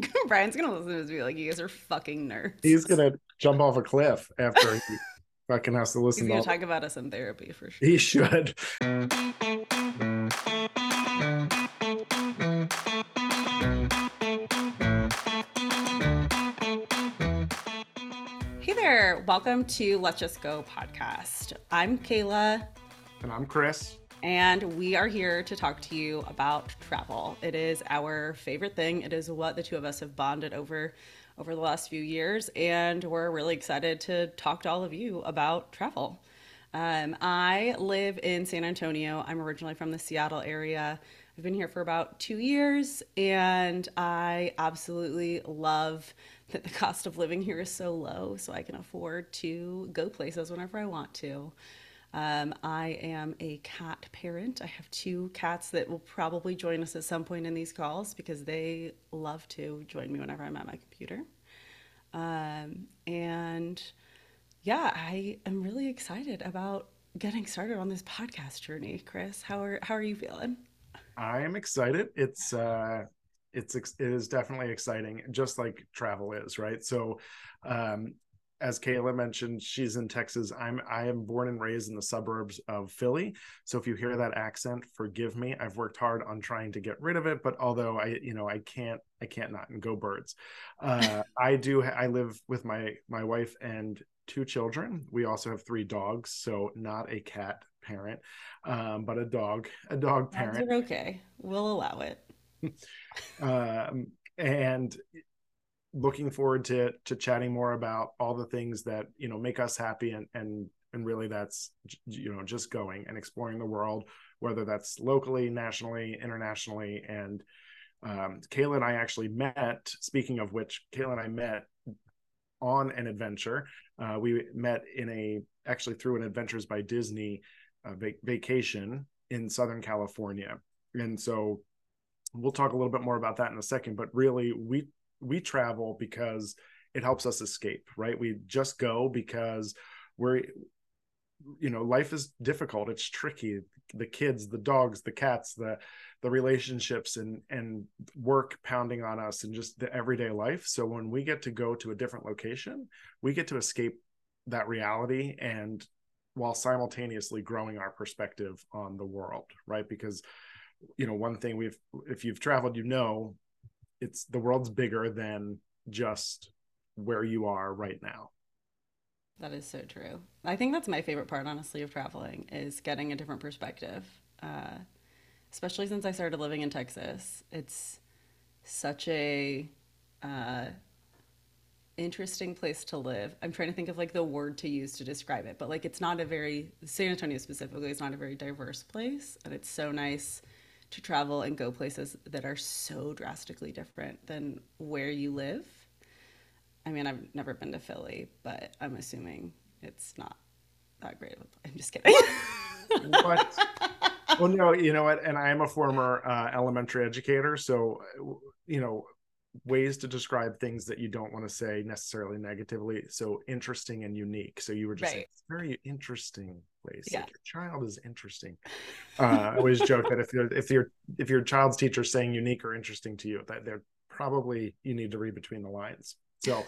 Brian's gonna listen to this and be like, "You guys are fucking nerds." He's gonna jump off a cliff after he fucking has to listen. He's gonna to all- talk about us in therapy for sure. He should. Hey there, welcome to Let's Just Go podcast. I'm Kayla, And I'm Chris. And we are here to talk to you about travel. It is our favorite thing. It is what the two of us have bonded over over the last few years, and we're really excited to talk to all of you about travel. Um, I live in San Antonio. I'm originally from the Seattle area. I've been here for about two years, and I absolutely love that the cost of living here is so low, so I can afford to go places whenever I want to. Um, I am a cat parent. I have two cats that will probably join us at some point in these calls because they love to join me whenever I'm at my computer. Um, and yeah, I am really excited about getting started on this podcast journey. Chris, how are how are you feeling? I am excited. It's uh it's it is definitely exciting, just like travel is, right? So um as Kayla mentioned, she's in Texas. I'm I am born and raised in the suburbs of Philly. So if you hear that accent, forgive me. I've worked hard on trying to get rid of it, but although I, you know, I can't I can't not and go birds. Uh I do I live with my my wife and two children. We also have three dogs, so not a cat parent, um, but a dog, a dog parent. are okay. We'll allow it. um, and looking forward to to chatting more about all the things that you know make us happy and and and really that's you know just going and exploring the world whether that's locally nationally internationally. And um, Kayla and I actually met speaking of which Kayla and I met on an adventure. Uh, we met in a actually through an adventures by Disney uh, vac- vacation in Southern California. And so we'll talk a little bit more about that in a second but really we we travel because it helps us escape right? We just go because we're you know life is difficult. It's tricky. The kids the dogs the cats the the relationships and and work pounding on us and just the everyday life. So when we get to go to a different location we get to escape that reality and while simultaneously growing our perspective on the world right? Because you know one thing we've if you've traveled you know it's the world's bigger than just where you are right now That is so true. I think that's my favorite part, honestly, of traveling is getting a different perspective. Uh, especially since I started living in Texas, it's such a uh, interesting place to live. I'm trying to think of like the word to use to describe it, but like it's not a very San Antonio specifically is not a very diverse place, and it's so nice to travel and go places that are so drastically different than where you live. I mean, I've never been to Philly, but I'm assuming it's not that great of a place. I'm just kidding. What? well no you know what and i am a former uh, elementary educator so you know ways to describe things that you don't want to say necessarily negatively so interesting and unique so you were just saying, Right. it's very interesting place Yeah. like your child is interesting uh, i always joke that if you're if your if your child's teacher is saying unique or interesting to you that they're probably you need to read between the lines so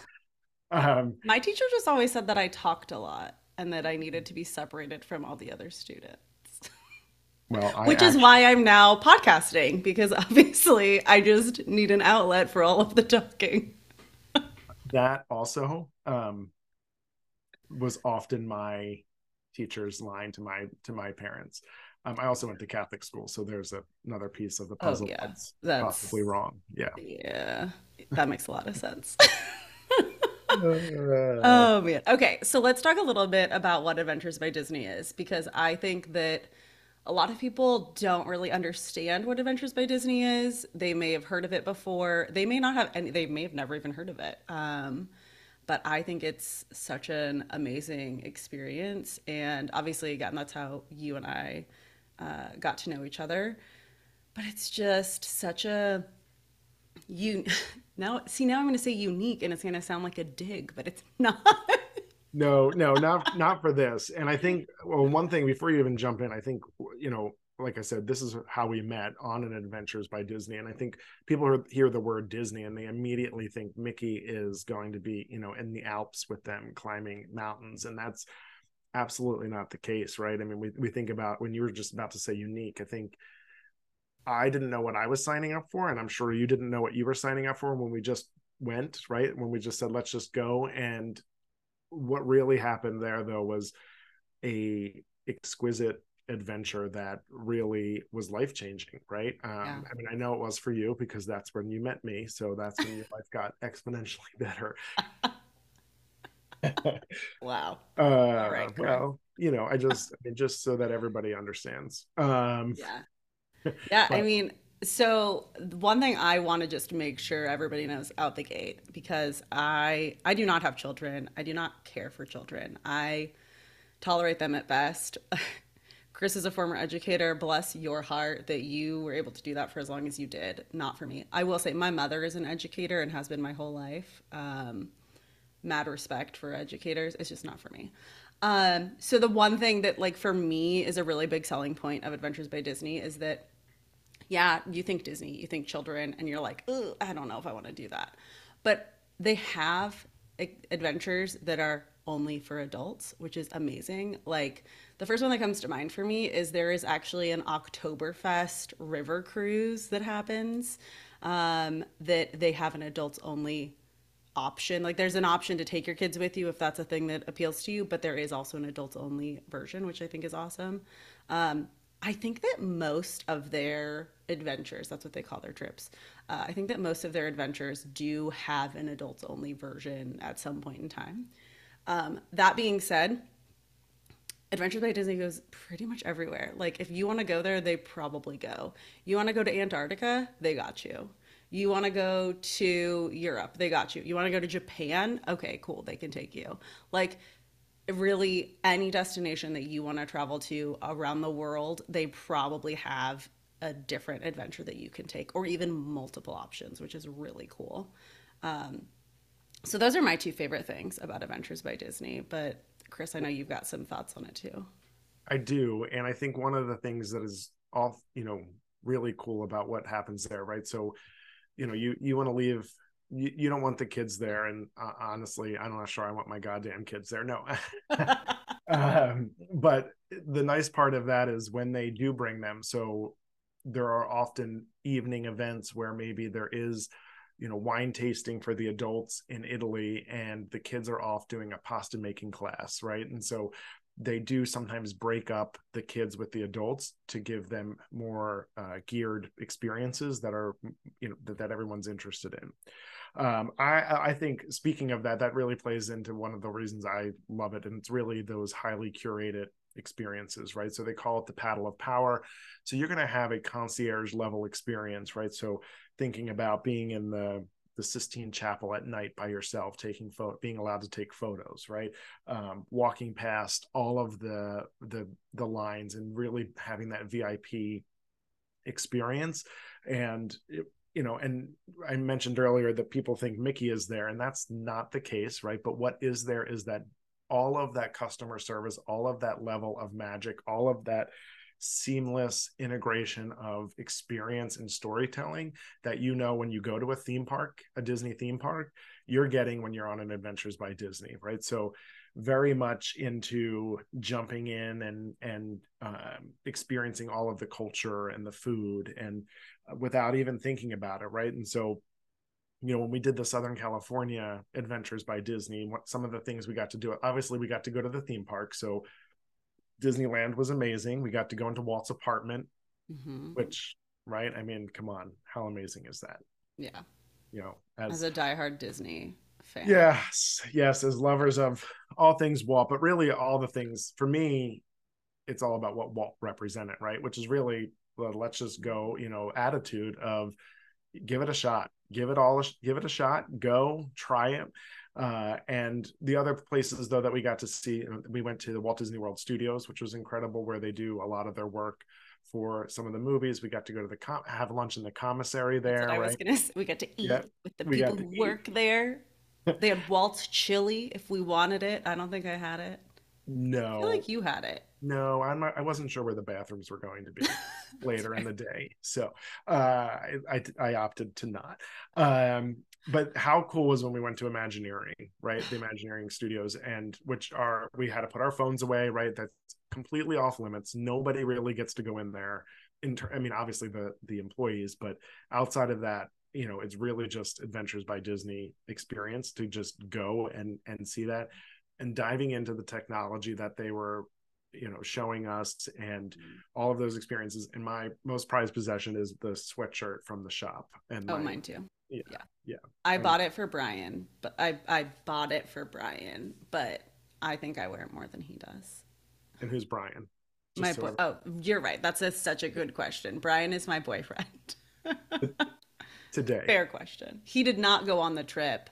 um My teacher just always said that I talked a lot and that I needed to be separated from all the other students. Well I Which is why I'm now podcasting because obviously I just need an outlet for all of the talking. that also um was often my teacher's line to my to my parents um i also went to catholic school so there's a, another piece of the Oh, puzzle yeah. that's, That's possibly wrong yeah Yeah, that makes a lot of sense. Oh man. Okay, so let's talk a little bit about what Adventures by Disney is because I think that a lot of people don't really understand what Adventures by Disney is. They may have heard of it before. They may not have any. They may have never even heard of it. Um, but I think it's such an amazing experience, and obviously, again, that's how you and I uh, got to know each other. But it's just such a you now see now I'm going to say unique, and it's going to sound like a dig, but it's not. No no not not for this and i think well one thing before you even jump in i think you know like I said, this is how we met on an Adventures by Disney. And I think people hear the word Disney and they immediately think Mickey is going to be, you know, in the Alps with them climbing mountains. And that's absolutely not the case, right? I mean, we, we think about when you were just about to say unique, I think I didn't know what I was signing up for. And I'm sure you didn't know what you were signing up for when we just went, right? When we just said, let's just go. And what really happened there, though, was a exquisite adventure that really was life changing, right? Um, yeah. I mean, I know it was for you because that's when you met me. So that's when your life got exponentially better. wow. Uh, right, well, you know, I just, I mean, just so that everybody understands. Um, yeah. Yeah. but, I mean, so one thing I want to just make sure everybody knows out the gate because I I do not have children. I do not care for children. I tolerate them at best. Chris is a former educator. Bless your heart that you were able to do that for as long as you did. Not for me. I will say my mother is an educator and has been my whole life. Um, mad respect for educators. It's just not for me. Um, so the one thing that like for me is a really big selling point of Adventures by Disney is that yeah, you think Disney, you think children, and you're like, oh, I don't know if I want to do that. But they have adventures that are only for adults, which is amazing. Like the first one that comes to mind for me is there is actually an Oktoberfest river cruise that happens um, that they have an adults only option. Like there's an option to take your kids with you if that's a thing that appeals to you, but there is also an adults only version, which I think is awesome. Um, I think that most of their adventures, that's what they call their trips, uh, I think that most of their adventures do have an adults only version at some point in time. Um, that being said, Adventures by Disney goes pretty much everywhere. Like, if you want to go there, they probably go. You want to go to Antarctica, they got you. You want to go to Europe, they got you. You want to go to Japan, okay, cool, they can take you. Like, really, any destination that you want to travel to around the world, they probably have a different adventure that you can take, or even multiple options, which is really cool. Um, so those are my two favorite things about Adventures by Disney. But Chris, I know you've got some thoughts on it too. I do, and I think one of the things that is all you know really cool about what happens there, right? So, you know, you you want to leave. You, you don't want the kids there, and uh, honestly, I'm not sure I want my goddamn kids there. No, um, but the nice part of that is when they do bring them. So there are often evening events where maybe there is you know wine tasting for the adults in Italy and the kids are off doing a pasta making class right and so they do sometimes break up the kids with the adults to give them more uh, geared experiences that are you know that, that everyone's interested in um, I, I think speaking of that, that really plays into one of the reasons I love it, and it's really those highly curated experiences, right? So they call it the paddle of power. So you're going to have a concierge level experience, right? So thinking about being in the the Sistine Chapel at night by yourself, taking photo, being allowed to take photos, right? Um, walking past all of the the the lines and really having that VIP experience. And it, you know, and I mentioned earlier that people think Mickey is there, and that's not the case, right? But what is there is that all of that customer service, all of that level of magic, all of that seamless integration of experience and storytelling that you know when you go to a theme park, a Disney theme park, you're getting when you're on an Adventures by Disney, right? So very much into jumping in and and um, experiencing all of the culture and the food and uh, without even thinking about it, right? And so you know when we did the southern california adventures by disney what some of the things we got to do obviously we got to go to the theme park. So disneyland was amazing. We got to go into walt's apartment mm-hmm. which right? I mean come on. How amazing is that? Yeah. You know as, as a diehard disney fan yes yes as lovers of all things walt but really all the things for me it's all about what walt represented right? Which is really well, let's just go you know attitude of give it a shot give it all a, give it a shot go try it. Uh, and the other places though that we got to see we went to the walt disney world studios which was incredible where they do a lot of their work for some of the movies. We got to go to the com- have lunch in the commissary there right? i was gonna say we got to eat yeah, with the people who work there they had walt's chili if we wanted it i don't think i had it no i feel like you had it no, I'm not, I wasn't sure where the bathrooms were going to be later in the day, so uh, I, I, I opted to not. Um, but how cool was when we went to Imagineering, right? The Imagineering Studios, and which are we had to put our phones away, right? That's completely off limits. Nobody really gets to go in there. In ter- I mean, obviously the the employees, but outside of that, you know, it's really just Adventures by Disney experience to just go and and see that, and diving into the technology that they were you know showing us and mm-hmm. all of those experiences. And my most prized possession is the sweatshirt from the shop and oh my, mine too. Yeah yeah, yeah. i bought it for brian but i i bought it for brian but i think i wear it more than he does. And who's brian? Just my boy oh you're right. That's a, such a good question. Brian is my boyfriend today fair question he did not go on the trip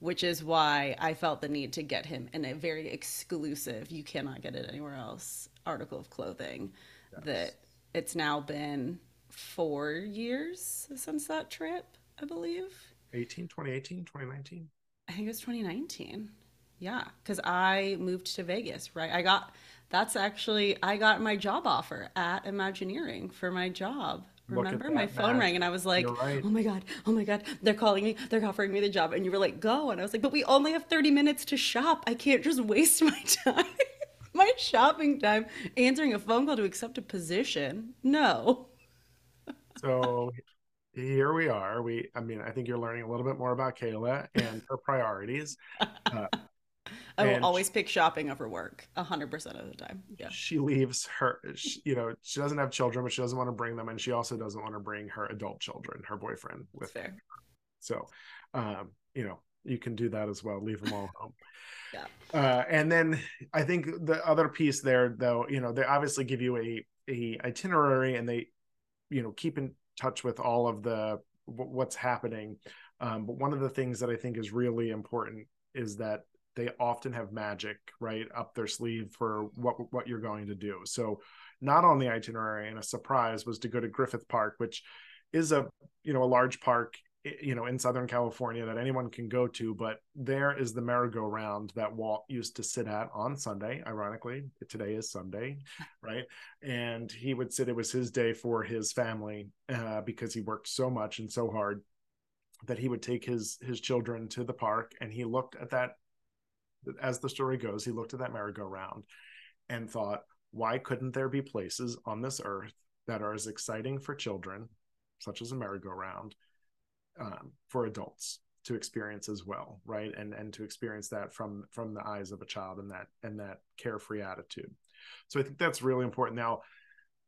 which is why I felt the need to get him in a very exclusive, you cannot get it anywhere else article of clothing. Yes. That it's now been four years since that trip, I believe. 18, 2018, 2019? I think it was 2019. Yeah, because I moved to Vegas, right? I got that's actually I got my job offer at Imagineering for my job Remember, my phone rang and I was like, right. "Oh my god, oh my god, they're calling me, they're offering me the job." And you were like, "Go!" And I was like, "But we only have thirty minutes to shop. I can't just waste my time, my shopping time, answering a phone call to accept a position. No." so here we are. We, I mean, I think you're learning a little bit more about Kayla and her priorities. Uh, I will always pick shopping over work, hundred percent of the time. Yeah. She leaves her, she, you know, she doesn't have children, but she doesn't want to bring them, and she also doesn't want to bring her adult children, her boyfriend, with Fair. her. So, um, you know, you can do that as well. Leave them all home. yeah. Uh, and then I think the other piece there, though, you know, they obviously give you a a itinerary, and they, you know, keep in touch with all of the what's happening. Um, but one of the things that I think is really important is that they often have magic right up their sleeve for what what you're going to do. So not on the itinerary and a surprise was to go to Griffith Park, which is a you know a large park you know in Southern California that anyone can go to, but there is the merry-go-round that Walt used to sit at on Sunday. Ironically, today is Sunday, right? And he would sit. It was his day for his family uh, because he worked so much and so hard that he would take his his children to the park and he looked at that as the story goes, he looked at that merry-go-round and thought, why couldn't there be places on this earth that are as exciting for children, such as a merry-go-round, um, for adults to experience as well, right? And and to experience that from from the eyes of a child and that and that carefree attitude. So I think that's really important. Now,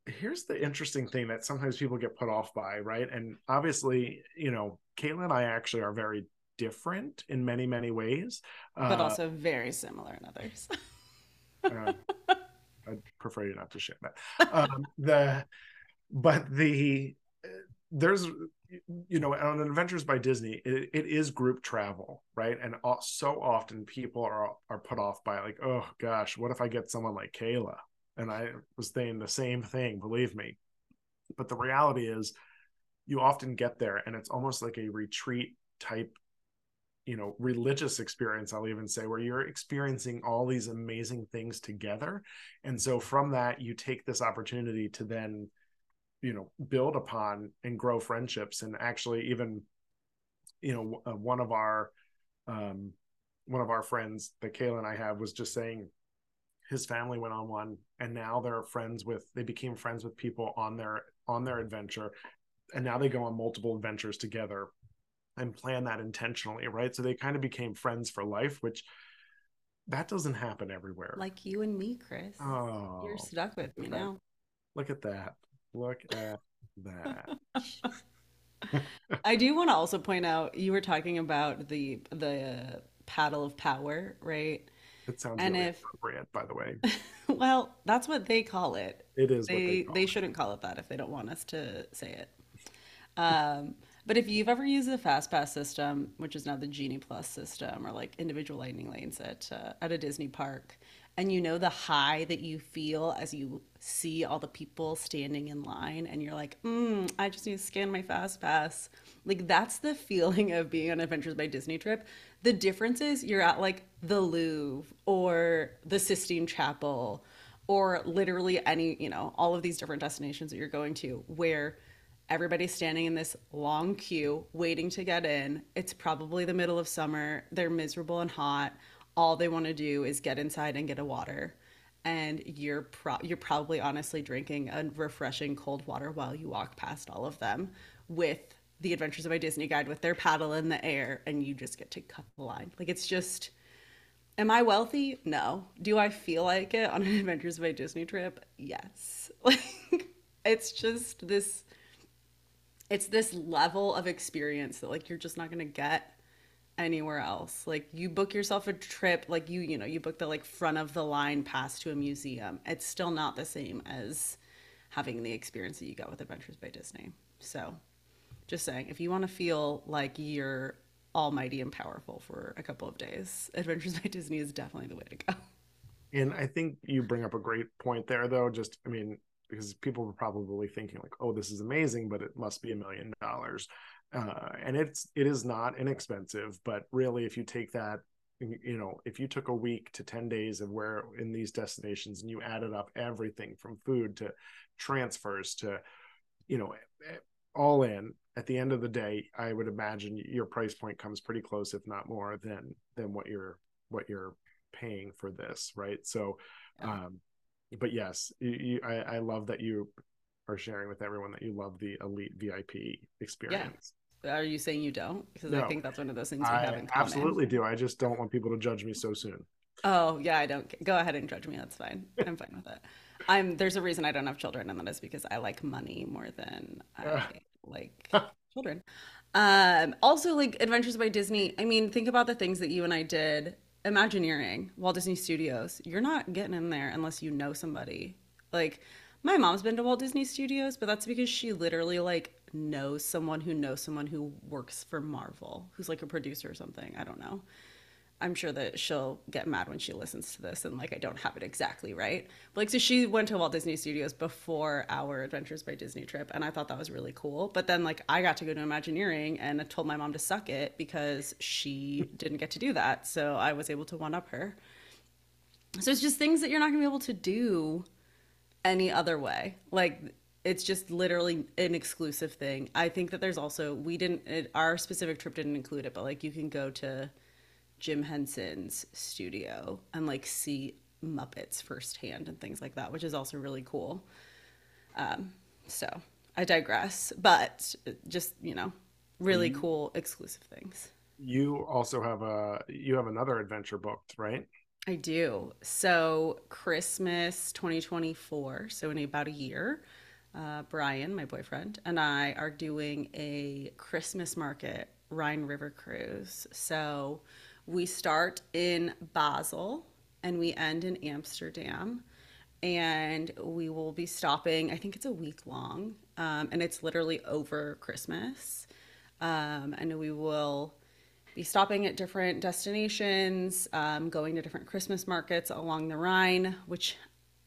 here's the interesting thing that sometimes people get put off by, right? And obviously, you know, Kayla and I actually are very different in many many ways. But uh, also very similar in others. Uh, i'd prefer you not to share that. Um, the but the there's you know on adventures by disney it, it is group travel right? And so often people are are put off by like oh gosh what if i get someone like kayla? And i was saying the same thing believe me. But the reality is you often get there and it's almost like a retreat type you know religious experience i'll even say where you're experiencing all these amazing things together. And so from that you take this opportunity to then you know build upon and grow friendships. And actually even you know uh, one of our um one of our friends that Kayla and I have was just saying his family went on one and now they're friends with they became friends with people on their on their adventure. And now they go on multiple adventures together and plan that intentionally, right? So they kind of became friends for life, which that doesn't happen everywhere. Like you and me, Chris. Oh, you're stuck with me now. Look at that. Look at that. I do want to also point out you were talking about the the paddle of power, right? It sounds and really if, appropriate, by the way. well, that's what they call it. It is. They they, they shouldn't call it that if they don't want us to say it. Um, but if you've ever used the FastPass system, which is now the Genie Plus system, or like individual lightning lanes at uh, at a Disney park, and you know the high that you feel as you see all the people standing in line, and you're like, mm, I just need to scan my FastPass. Like that's the feeling of being on Adventures by Disney trip. The difference is you're at like the Louvre or the Sistine Chapel or literally any, you know, all of these different destinations that you're going to where everybody's standing in this long queue waiting to get in. It's probably the middle of summer. They're miserable and hot. All they want to do is get inside and get a water. And you're pro- you're probably honestly drinking a refreshing cold water while you walk past all of them with the Adventures of My Disney guide with their paddle in the air and you just get to cut the line. Like it's just Am I wealthy? No. Do I feel like it on an Adventures of by Disney trip? Yes. Like it's just this it's this level of experience that like you're just not to get anywhere else. Like you book yourself a trip like you, you know, you book the like front of the line pass to a museum. It's still not the same as having the experience that you got with Adventures by Disney. So, just saying, if you want to feel like you're almighty and powerful for a couple of days. Adventures by Disney is definitely the way to go. And I think you bring up a great point there, though. Just, I mean, because people were probably thinking like, "Oh, this is amazing," but it must be a million dollars, uh, and it's it is not inexpensive. But really, if you take that, you know, if you took a week to ten days of where in these destinations and you added up everything from food to transfers to, you know, all in, at the end of the day, I would imagine your price point comes pretty close, if not more, than than what you're what you're paying for this, right? So, um, but yes, you, you, I, I love that you are sharing with everyone that you love the elite VIP experience. Yeah. Are you saying you don't? Because no, I think that's one of those things we I have in common. Absolutely do. I just don't want people to judge me so soon. Oh yeah, I don't. Go ahead and judge me. That's fine. I'm fine with it. I'm. There's a reason I don't have children, and that is because I like money more than I like children. Um, also, like Adventures by Disney. I mean, think about the things that you and I did. Imagineering, Walt Disney Studios. You're not getting in there unless you know somebody. Like, my mom's been to Walt Disney Studios, but that's because she literally like knows someone who knows someone who works for Marvel, who's like a producer or something. I don't know. I'm sure that she'll get mad when she listens to this and like I don't have it exactly right. But like so she went to Walt Disney Studios before our Adventures by Disney trip and I thought that was really cool. But then like I got to go to Imagineering and I told my mom to suck it because she didn't get to do that. So I was able to one up her. So it's just things that you're not going to be able to do any other way. Like it's just literally an exclusive thing. I think that there's also we didn't it, our specific trip didn't include it, but like you can go to Jim Henson's studio and like see Muppets firsthand and things like that, which is also really cool. Um, so I digress, but just you know, really mm-hmm. cool exclusive things. You also have a you have another adventure booked, right? I do. So Christmas 2024, so in about a year, uh, Brian, my boyfriend, and I are doing a Christmas market Rhine River cruise. So we start in Basel and we end in Amsterdam. And we will be stopping, I think it's a week long, um, and it's literally over Christmas. Um, and we will be stopping at different destinations, um, going to different Christmas markets along the Rhine, which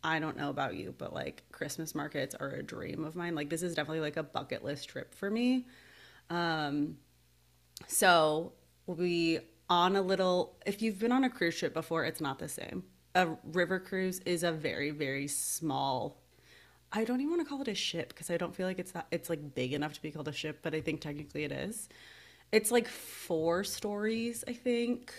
I don't know about you, but like Christmas markets are a dream of mine. Like this is definitely like a bucket list trip for me. Um, so be on a little if you've been on a cruise ship before it's not the same. A river cruise is a very very small i don't even want to call it a ship because i don't feel like it's that it's like big enough to be called a ship but i think technically it is. It's like four stories i think.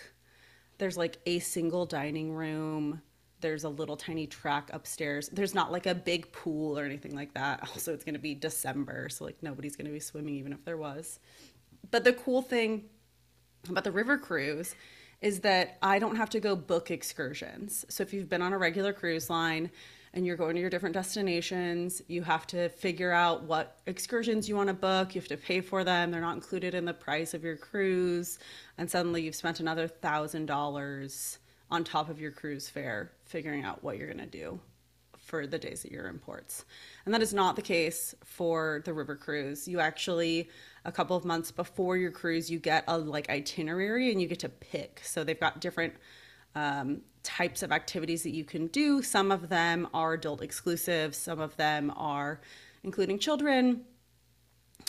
There's like a single dining room. There's a little tiny track upstairs. There's not like a big pool or anything like that. Also it's going to be december so like nobody's going to be swimming even if there was. But the cool thing about the river cruise is that I don't have to go book excursions. So if you've been on a regular cruise line and you're going to your different destinations, you have to figure out what excursions you want to book. You have to pay for them. They're not included in the price of your cruise. And suddenly you've spent another thousand dollars on top of your cruise fare figuring out what you're going to do for the days that you're in ports. And that is not the case for the river cruise. You actually a couple of months before your cruise, you get a like itinerary and you get to pick. So they've got different um, types of activities that you can do. Some of them are adult exclusive, some of them are including children.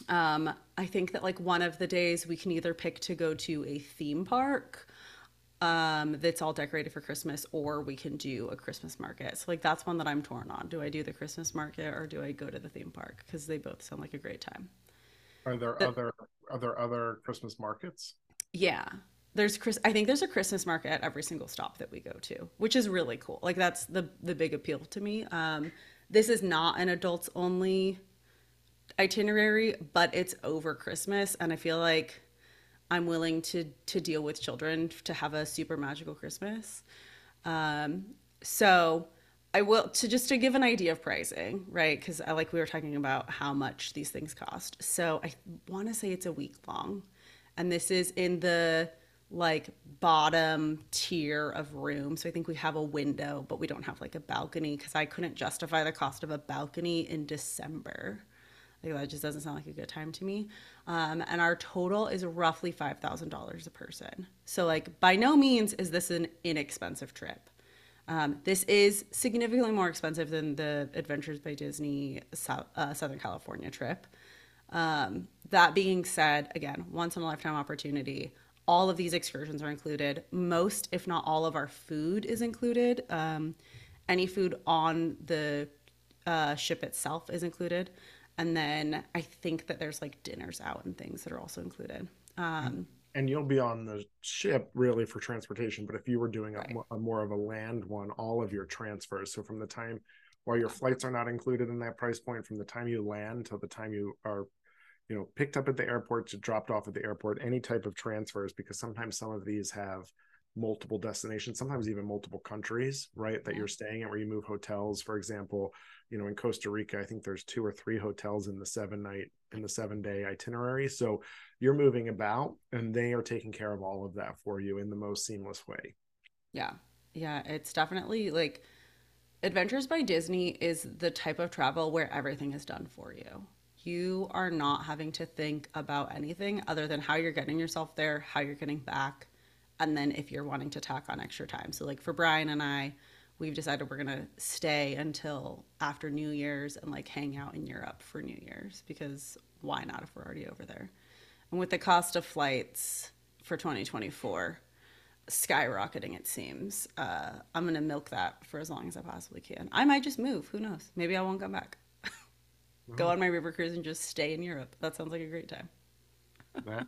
Um, I think that like one of the days we can either pick to go to a theme park um, that's all decorated for Christmas, or we can do a Christmas market. So like that's one that I'm torn on. Do I do the Christmas market or do I go to the theme park? Because they both sound like a great time. Are there the, other are there other Christmas markets? Yeah. There's Chris I think there's a Christmas market at every single stop that we go to, which is really cool. Like that's the the big appeal to me. Um, this is not an adults only itinerary, but it's over Christmas and I feel like I'm willing to to deal with children to have a super magical Christmas. Um, so I will to just to give an idea of pricing, right? Because I like we were talking about how much these things cost. So I want to say it's a week long, and this is in the like bottom tier of room. So I think we have a window, but we don't have like a balcony because I couldn't justify the cost of a balcony in December. Like that just doesn't sound like a good time to me. Um, and our total is roughly five thousand dollars a person. So like by no means is this an inexpensive trip. Um, this is significantly more expensive than the Adventures by Disney uh, Southern California trip. Um, that being said, again, once in a lifetime opportunity. All of these excursions are included. Most, if not all, of our food is included. Um, any food on the uh, ship itself is included and then I think that there's like dinners out and things that are also included. Um, and you'll be on the ship really for transportation, but if you were doing right. a, a, more of a land one, all of your transfers. So from the time while your flights are not included in that price point, from the time you land till the time you are, you know, picked up at the airport to dropped off at the airport, any type of transfers, because sometimes some of these have multiple destinations, sometimes even multiple countries, right? That you're staying at where you move hotels, for example you know in costa rica i think there's two or three hotels in the seven night in the seven day itinerary. So you're moving about and they are taking care of all of that for you in the most seamless way. Yeah. Yeah it's definitely like adventures by disney is the type of travel where everything is done for you. You are not having to think about anything other than how you're getting yourself there how you're getting back and then if you're wanting to tack on extra time so like for brian and i we've decided we're going to stay until after New Year's and like hang out in Europe for New Year's because why not if we're already over there? And with the cost of flights for 2024 skyrocketing, it seems, uh, I'm going to milk that for as long as I possibly can. I might just move. Who knows? Maybe I won't come back. Go on my river cruise and just stay in Europe. That sounds like a great time. that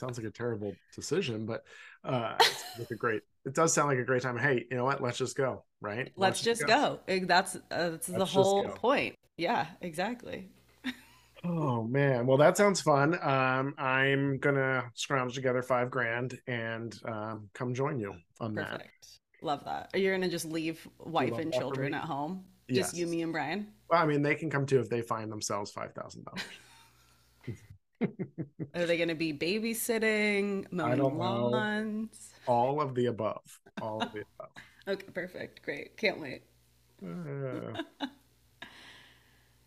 sounds like a terrible decision, but uh, it's a great. It does sound like a great time. Hey, you know what? Let's just go, right? Let's, Let's just go. go. That's uh, that's Let's the whole point. Yeah, exactly. oh man, well that sounds fun. Um, I'm gonna scrounge together five grand and um, come join you on Perfect. that. Love that. Are you gonna just leave wife and children at home? Just you, me, and Brian. Well, I mean, they can come too if they find themselves five thousand dollars. Are they going to be babysitting, mowing lawns? All of the above. All of the above. okay, perfect. Great. Can't wait. Uh...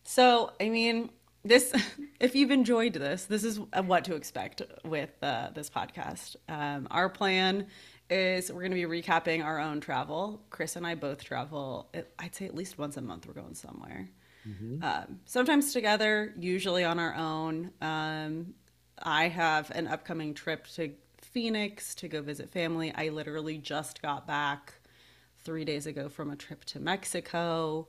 so, I mean, this if you've enjoyed this, this is what to expect with uh, this podcast. Um, our plan is we're going to be recapping our own travel. Chris and I both travel. I'd say at least once a month. We're going somewhere. Mm-hmm. Um, sometimes together, usually on our own. Um, I have an upcoming trip to Phoenix to go visit family. I literally just got back three days ago from a trip to Mexico.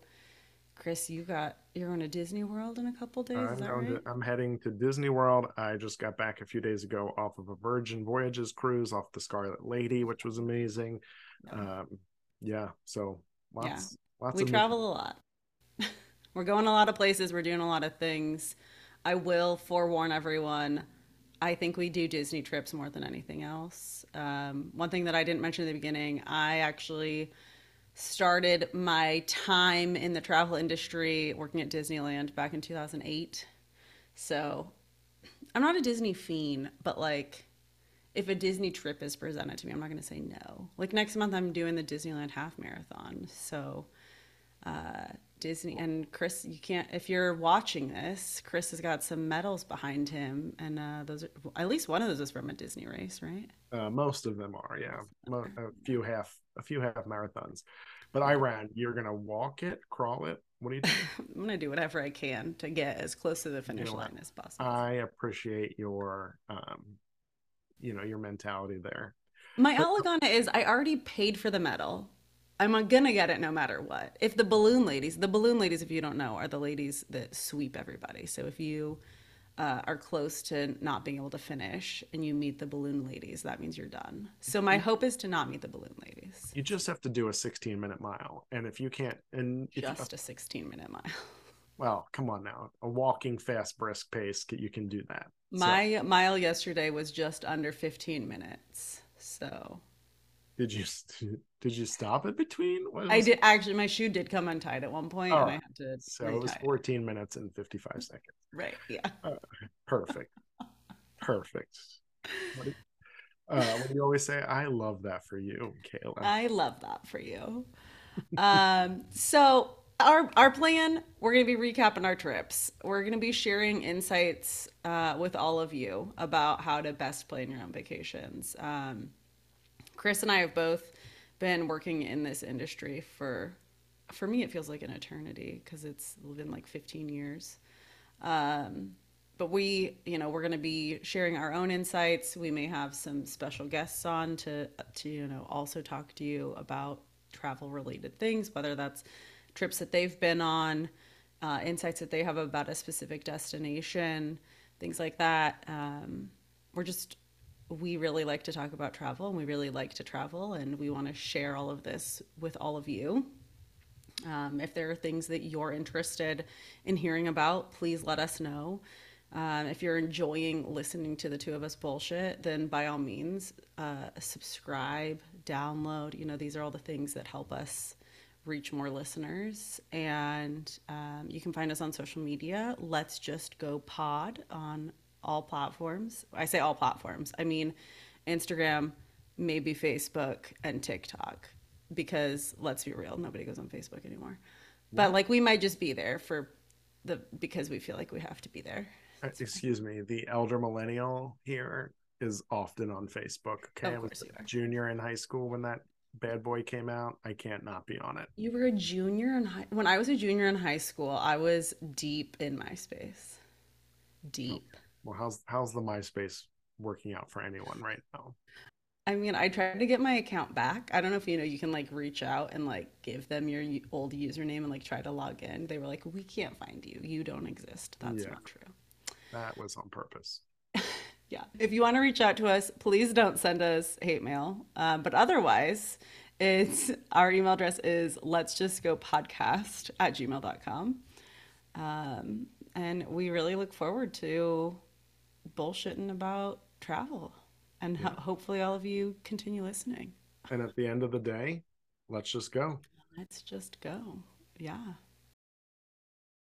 Chris, you got you're going to Disney World in a couple days. I'm, right? to, I'm heading to Disney World. I just got back a few days ago off of a Virgin Voyages cruise off the Scarlet Lady, which was amazing. Yeah, um, yeah so lots, yeah. lots. We travel a lot. We're going a lot of places. We're doing a lot of things. I will forewarn everyone. I think we do Disney trips more than anything else. Um, one thing that I didn't mention in the beginning, I actually started my time in the travel industry working at Disneyland back in 2008. So I'm not a Disney fiend, but like if a Disney trip is presented to me, I'm not going to say no. Like next month, I'm doing the Disneyland half marathon. So uh, Disney and Chris, you can't if you're watching this. Chris has got some medals behind him, and uh, those are at least one of those is from a Disney race, right? Uh, most of them are, yeah. Mo- a few half, a few half marathons. But I ran. You're gonna walk it, crawl it. What are you doing? I'm gonna do whatever I can to get as close to the finish you know line as possible. I appreciate your, um, you know, your mentality there. My it is I already paid for the medal. I'm gonna get it no matter what. If the balloon ladies, the balloon ladies, if you don't know, are the ladies that sweep everybody. So if you uh, are close to not being able to finish and you meet the balloon ladies, that means you're done. So my hope is to not meet the balloon ladies. You just have to do a 16 minute mile, and if you can't, and Just a 16 minute mile. well, come on now, a walking fast, brisk pace, you can do that. So, My mile yesterday was just under 15 minutes. So did you did you stop it between? What I was- did actually, my shoe did come untied at one point and Oh, I had to. So it was retie 14 minutes and 55 seconds. Right. Yeah. Perfect. Perfect. What do, uh, what do you always say? I love that for you, Kayla. I love that for you. um, so our our plan, we're gonna be recapping our trips. We're gonna be sharing insights uh, with all of you about how to best plan your own vacations. Um, Chris and I have both been working in this industry for for me it feels like an eternity because it's been like 15 years. Um, but we, you know, we're going to be sharing our own insights. We may have some special guests on to to you know also talk to you about travel related things, whether that's trips that they've been on, uh, insights that they have about a specific destination, things like that. Um, we're just we really like to talk about travel and we really like to travel and we want to share all of this with all of you. Um, if there are things that you're interested in hearing about, please let us know. Um, if you're enjoying listening to the two of us bullshit, then by all means, uh, subscribe, download. You know, these are all the things that help us reach more listeners. And um, you can find us on social media. Let's just go pod on all platforms. I say all platforms, I mean Instagram, maybe Facebook, and TikTok. Because let's be real, nobody goes on Facebook anymore. But like we might just be there for the because we feel like we have to be there. Uh, Excuse me, the elder millennial here is often on Facebook. Okay, I was you a are. junior in high school when that bad boy came out. I can't not be on it. You were a junior in high when I was a junior in high school, I was deep in MySpace. Deep. Well, how's how's the MySpace working out for anyone right now? I mean, I tried to get my account back. I don't know if you know you can like reach out and like give them your old username and like try to log in. They were like, "We can't find you. You don't exist." That's Yeah. not true. That was on purpose. Yeah. If you want to reach out to us, please don't send us hate mail. Um, but otherwise, it's our email address is let's just go podcast at gmail.com. Um, and we really look forward to bullshitting about travel. And ho- hopefully, all of you continue listening. And at the end of the day, let's just go. Let's just go. Yeah.